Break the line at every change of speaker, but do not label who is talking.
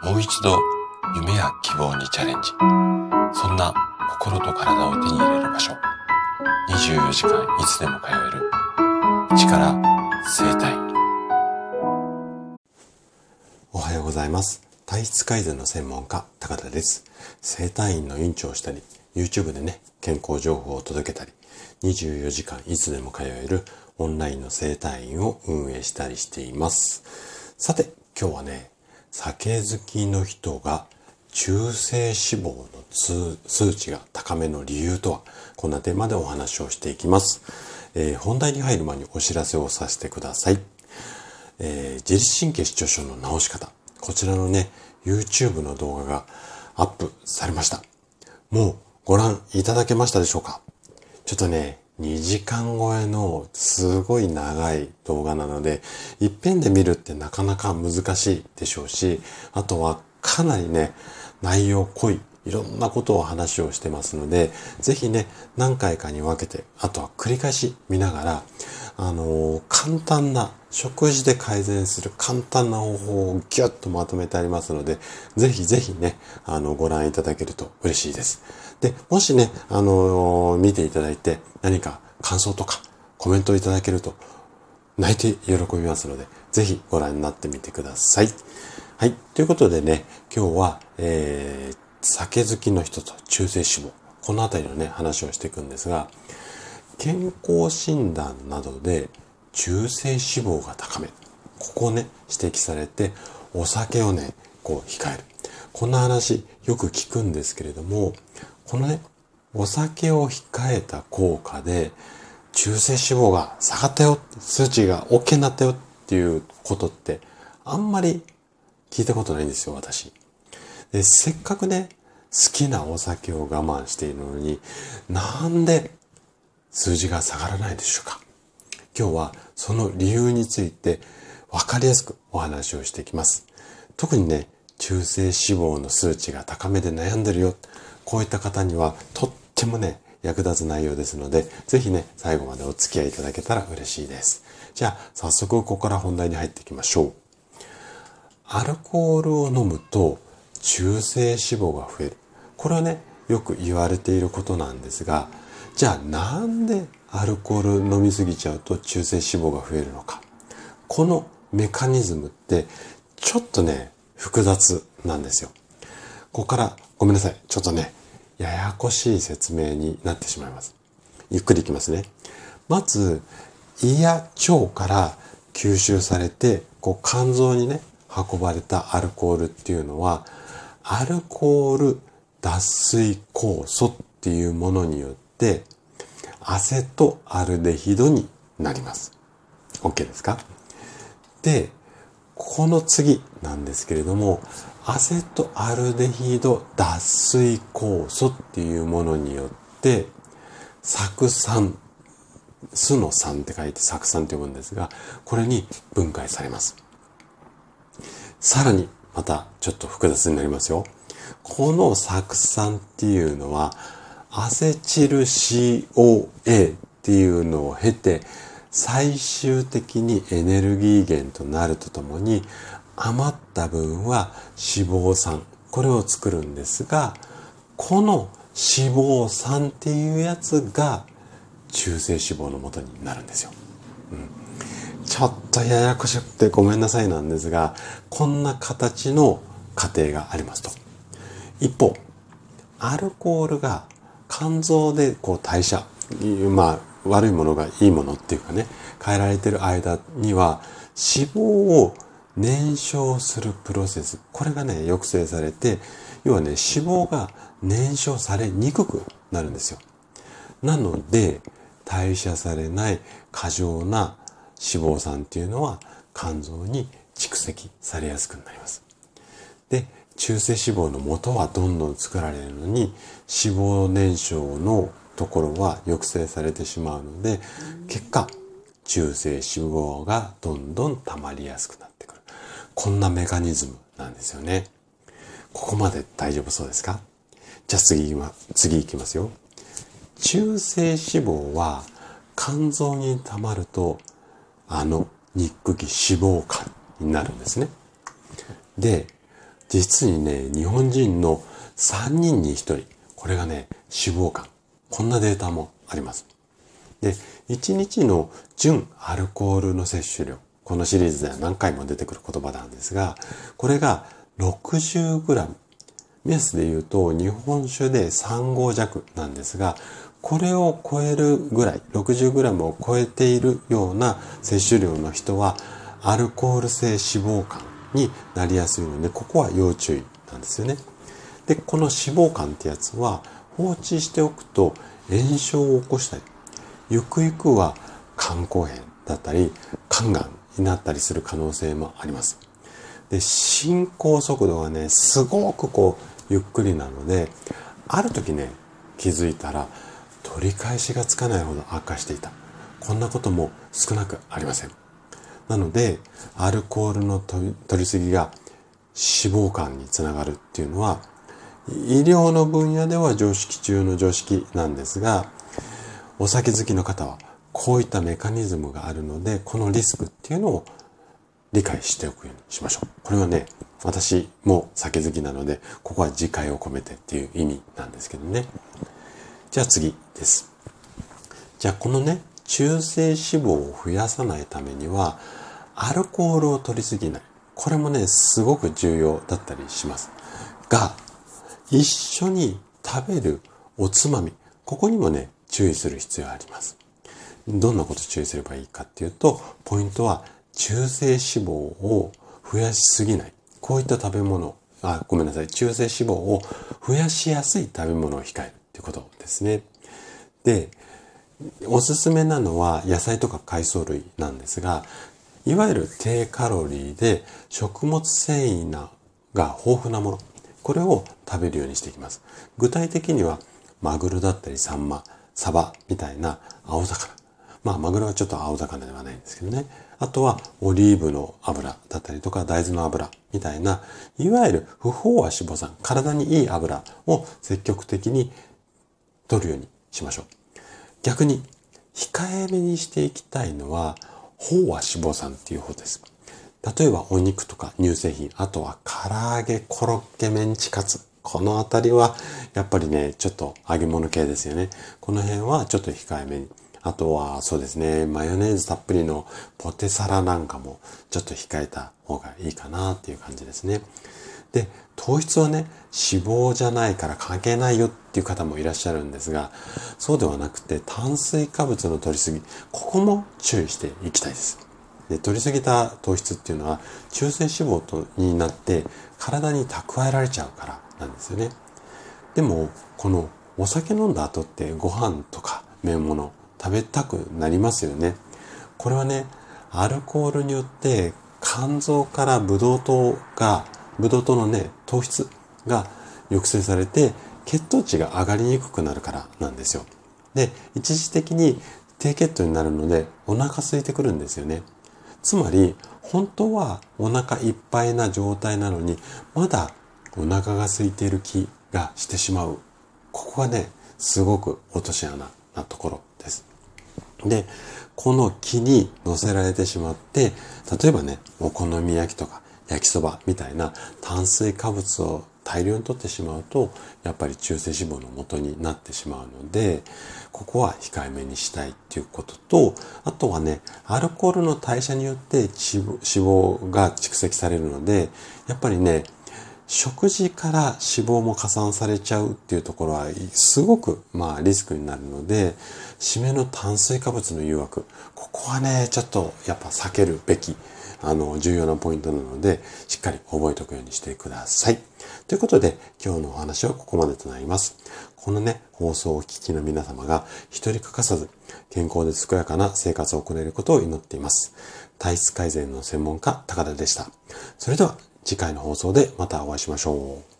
もう一度夢や希望にチャレンジ。そんな心と体を手に入れる場所。24時間いつでも通える。力生体。
おはようございます。体質改善の専門家、高田です。生体院の院長をしたり、YouTube でね、健康情報を届けたり、24時間いつでも通えるオンラインの生体院を運営したりしています。さて、今日はね、酒好きの人が中性脂肪の数値が高めの理由とは、こんなテーマでお話をしていきます。えー、本題に入る前にお知らせをさせてください。えー、自律神経失調症の治し方。こちらのね、YouTube の動画がアップされました。もうご覧いただけましたでしょうか？ちょっとね、2時間超えのすごい長い動画なので、一遍で見るってなかなか難しいでしょうし、あとはかなりね、内容濃い、いろんなことを話をしてますので、ぜひね、何回かに分けて、あとは繰り返し見ながら、あのー、簡単な、食事で改善する簡単な方法をギュッとまとめてありますので、ぜひぜひね、あの、ご覧いただけると嬉しいです。で、もしね、あのー、見ていただいて何か感想とかコメントいただけると泣いて喜びますので、ぜひご覧になってみてください。はい。ということでね、今日は、えー、酒好きの人と中性脂肪。このあたりのね、話をしていくんですが、健康診断などで中性脂肪が高め。ここをね、指摘されて、お酒をね、こう控える。こんな話よく聞くんですけれども、このね、お酒を控えた効果で、中性脂肪が下がったよ、数値が OK になったよっていうことって、あんまり聞いたことないんですよ、私。で、せっかくね、好きなお酒を我慢しているのに、なんで数字が下がらないでしょうか？今日はその理由について分かりやすくお話をしていきます。特にね、中性脂肪の数値が高めで悩んでるよ。こういった方にはとってもね、役立つ内容ですので、ぜひね、最後までお付き合いいただけたら嬉しいです。じゃあ、早速ここから本題に入っていきましょう。アルコールを飲むと中性脂肪が増える。これはね、よく言われていることなんですが、じゃあなんでアルコール飲みすぎちゃうと中性脂肪が増えるのか。このメカニズムってちょっとね、複雑なんですよ。ここからごめんなさい。ちょっとね、ややこしい説明になってしまいます。ゆっくりいきますね。まず、胃や腸から吸収されて、こう肝臓にね、運ばれたアルコールっていうのは、アルコール脱水酵素っていうものによって、アセトアルデヒドになります。OK ですか？で、この次なんですけれども、アセトアルデヒド脱水酵素っていうものによって、酢酸、酢の酸って書いて酢酸って呼ぶんですが、これに分解されます。さらに、またちょっと複雑になりますよ。この酢酸っていうのは、アセチル COA っていうのを経て、最終的にエネルギー源となるとともに余った分は脂肪酸。これを作るんですがこの脂肪酸っていうやつが中性脂肪の元になるんですよ、うん、ちょっとややこしくてごめんなさいなんですがこんな形の過程がありますと一方アルコールが肝臓でこう代謝まあ悪いものがいいものっていうかね、変えられてる間には脂肪を燃焼するプロセス、これがね、抑制されて、要はね、脂肪が燃焼されにくくなるんですよ。なので、代謝されない過剰な脂肪酸っていうのは肝臓に蓄積されやすくなります。で、中性脂肪の元はどんどん作られるのに脂肪燃焼のところは抑制されてしまうので、結果、中性脂肪がどんどん溜まりやすくなってくる。こんなメカニズムなんですよね。ここまで大丈夫そうですか？じゃあ次、次行きますよ。中性脂肪は肝臓に溜まると、あの肉気脂肪肝になるんですね。で、実にね、日本人の3人に1人、これがね、脂肪肝。こんなデータもあります。で、1日の純アルコールの摂取量。このシリーズでは何回も出てくる言葉なんですが、これが 60g。目安で言うと日本酒で3合弱なんですが、これを超えるぐらい、60g を超えているような摂取量の人は、アルコール性脂肪肝になりやすいので、ここは要注意なんですよね。で、この脂肪肝ってやつは放置しておくと炎症を起こしたり、ゆくゆくは肝硬変だったり、肝がんになったりする可能性もあります。で、進行速度がね、すごくこう、ゆっくりなので、ある時ね、気づいたら、取り返しがつかないほど悪化していた。こんなことも少なくありません。なので、アルコールの取りすぎが脂肪肝につながるっていうのは、医療の分野では常識中の常識なんですが、お酒好きの方はこういったメカニズムがあるので、このリスクっていうのを理解しておくようにしましょう。これはね、私も酒好きなので、ここは自戒を込めてっていう意味なんですけどね。じゃあ次です。じゃあこのね、中性脂肪を増やさないためには、アルコールを取りすぎない。これもね、すごく重要だったりします。が、一緒に食べるおつまみ、ここにもね、注意する必要があります。どんなこと注意すればいいかっていうと、ポイントは中性脂肪を増やしすぎない。こういった食べ物、あ、ごめんなさい。中性脂肪を増やしやすい食べ物を控えるということですね。で、おすすめなのは野菜とか海藻類なんですが、いわゆる低カロリーで食物繊維なが豊富なもの。これを食べるようにしていきます。具体的には、マグロだったりサンマ、サバみたいな青魚。まあ、マグロはちょっと青魚ではないんですけどね。あとは、オリーブの油だったりとか、大豆の油みたいな、いわゆる不飽和脂肪酸、体にいい油を積極的に取るようにしましょう。逆に、控えめにしていきたいのは、飽和脂肪酸っていう方です。例えばお肉とか乳製品、あとは唐揚げ、コロッケ、メンチカツ。このあたりは、やっぱりね、ちょっと揚げ物系ですよね。この辺はちょっと控えめに。あとは、そうですね、マヨネーズたっぷりのポテサラなんかもちょっと控えた方がいいかなっていう感じですね。で、糖質はね、脂肪じゃないから関係ないよっていう方もいらっしゃるんですが、そうではなくて炭水化物の取りすぎ、ここも注意していきたいです。で、取りすぎた糖質っていうのは中性脂肪とになって体に蓄えられちゃうからなんですよね。でも、このお酒飲んだ後ってご飯とか麺物食べたくなりますよね。これはね、アルコールによって肝臓からブドウ糖が、ブドウ糖のね、糖質が抑制されて血糖値が上がりにくくなるからなんですよ。で、一時的に低血糖になるのでお腹空いてくるんですよね。つまり、本当はお腹いっぱいな状態なのに、まだお腹が空いている気がしてしまう。ここがね、すごく落とし穴なところです。で、この気に乗せられてしまって、例えばね、お好み焼きとか焼きそばみたいな炭水化物を大量に取ってしまうと、やっぱり中性脂肪の元になってしまうので、ここは控えめにしたいっていうことと、あとはね、アルコールの代謝によって脂肪が蓄積されるので、やっぱりね、食事から脂肪も加算されちゃうっていうところはすごくまあリスクになるので、締めの炭水化物の誘惑、ここはね、ちょっとやっぱ避けるべき、あの、重要なポイントなので、しっかり覚えておくようにしてください。ということで、今日のお話はここまでとなります。このね、放送をお聞きの皆様が一人欠かさず、健康で健やかな生活を送れることを祈っています。体質改善の専門家、高田でした。それでは、次回の放送でまたお会いしましょう。